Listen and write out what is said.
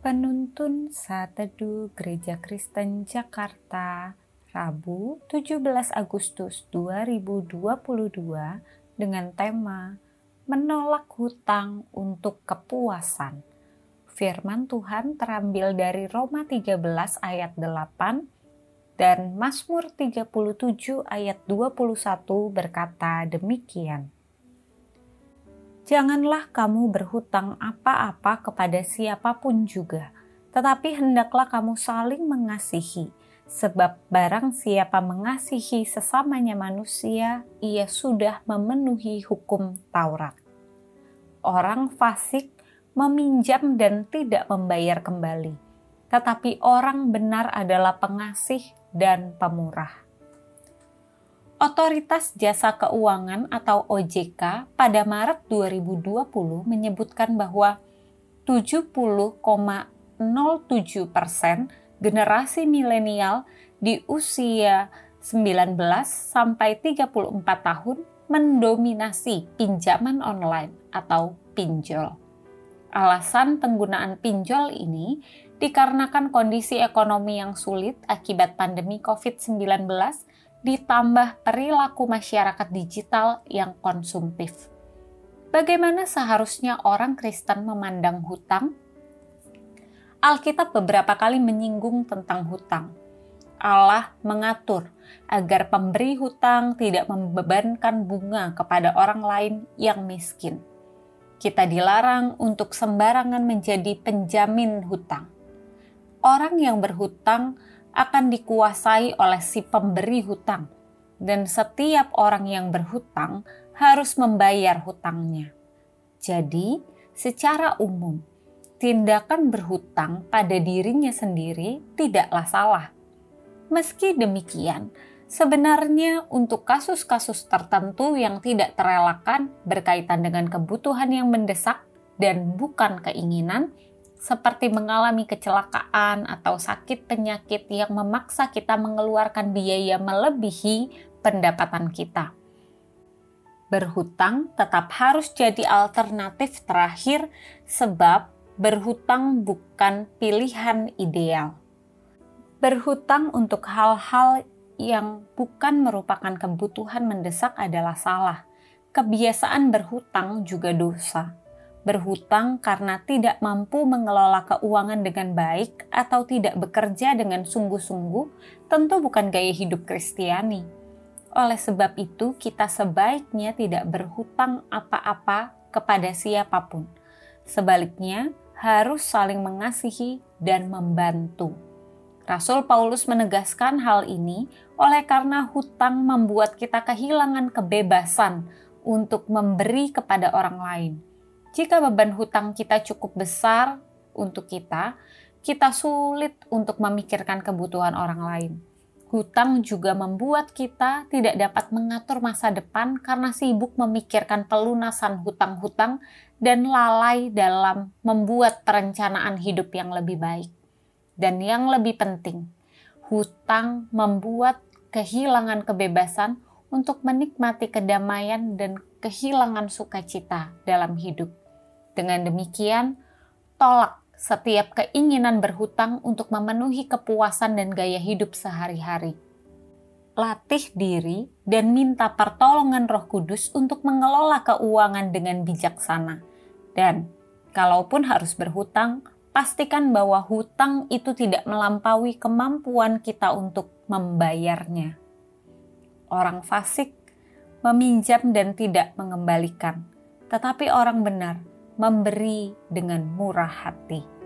Penuntun Saat Teduh Gereja Kristen Jakarta, Rabu 17 Agustus 2022 dengan tema Menolak Hutang untuk Kepuasan. Firman Tuhan terambil dari Roma 13 ayat 8 dan Mazmur 37 ayat 21 berkata demikian. Janganlah kamu berhutang apa-apa kepada siapa pun juga, tetapi hendaklah kamu saling mengasihi, sebab barang siapa mengasihi sesamanya manusia, ia sudah memenuhi hukum Taurat. Orang fasik meminjam dan tidak membayar kembali, tetapi orang benar adalah pengasih dan pemurah. Otoritas Jasa Keuangan atau OJK pada Maret 2020 menyebutkan bahwa 70,07 persen generasi milenial di usia 19 sampai 34 tahun mendominasi pinjaman online atau pinjol. Alasan penggunaan pinjol ini dikarenakan kondisi ekonomi yang sulit akibat pandemi COVID-19 ditambah perilaku masyarakat digital yang konsumtif. Bagaimana seharusnya orang Kristen memandang hutang? Alkitab beberapa kali menyinggung tentang hutang. Allah mengatur agar pemberi hutang tidak membebankan bunga kepada orang lain yang miskin. Kita dilarang untuk sembarangan menjadi penjamin hutang. Orang yang berhutang akan dikuasai oleh si pemberi hutang, dan setiap orang yang berhutang harus membayar hutangnya. Jadi, secara umum, tindakan berhutang pada dirinya sendiri tidaklah salah. Meski demikian, sebenarnya untuk kasus-kasus tertentu yang tidak terelakkan berkaitan dengan kebutuhan yang mendesak dan bukan keinginan, seperti mengalami kecelakaan atau sakit penyakit yang memaksa kita mengeluarkan biaya melebihi pendapatan kita. Berhutang tetap harus jadi alternatif terakhir, sebab berhutang bukan pilihan ideal. Berhutang untuk hal-hal yang bukan merupakan kebutuhan mendesak adalah salah. Kebiasaan berhutang juga dosa berhutang karena tidak mampu mengelola keuangan dengan baik atau tidak bekerja dengan sungguh-sungguh, tentu bukan gaya hidup Kristiani. Oleh sebab itu, kita sebaiknya tidak berhutang apa-apa kepada siapa pun. Sebaliknya, harus saling mengasihi dan membantu. Rasul Paulus menegaskan hal ini oleh karena hutang membuat kita kehilangan kebebasan untuk memberi kepada orang lain jika beban hutang kita cukup besar untuk kita, kita sulit untuk memikirkan kebutuhan orang lain. Hutang juga membuat kita tidak dapat mengatur masa depan karena sibuk memikirkan pelunasan hutang-hutang dan lalai dalam membuat perencanaan hidup yang lebih baik. Dan yang lebih penting, hutang membuat kehilangan kebebasan untuk menikmati kedamaian dan kehilangan sukacita dalam hidup. Dengan demikian, tolak setiap keinginan berhutang untuk memenuhi kepuasan dan gaya hidup sehari-hari. Latih diri dan minta pertolongan Roh Kudus untuk mengelola keuangan dengan bijaksana. Dan kalaupun harus berhutang, pastikan bahwa hutang itu tidak melampaui kemampuan kita untuk membayarnya. Orang fasik meminjam dan tidak mengembalikan, tetapi orang benar memberi dengan murah hati.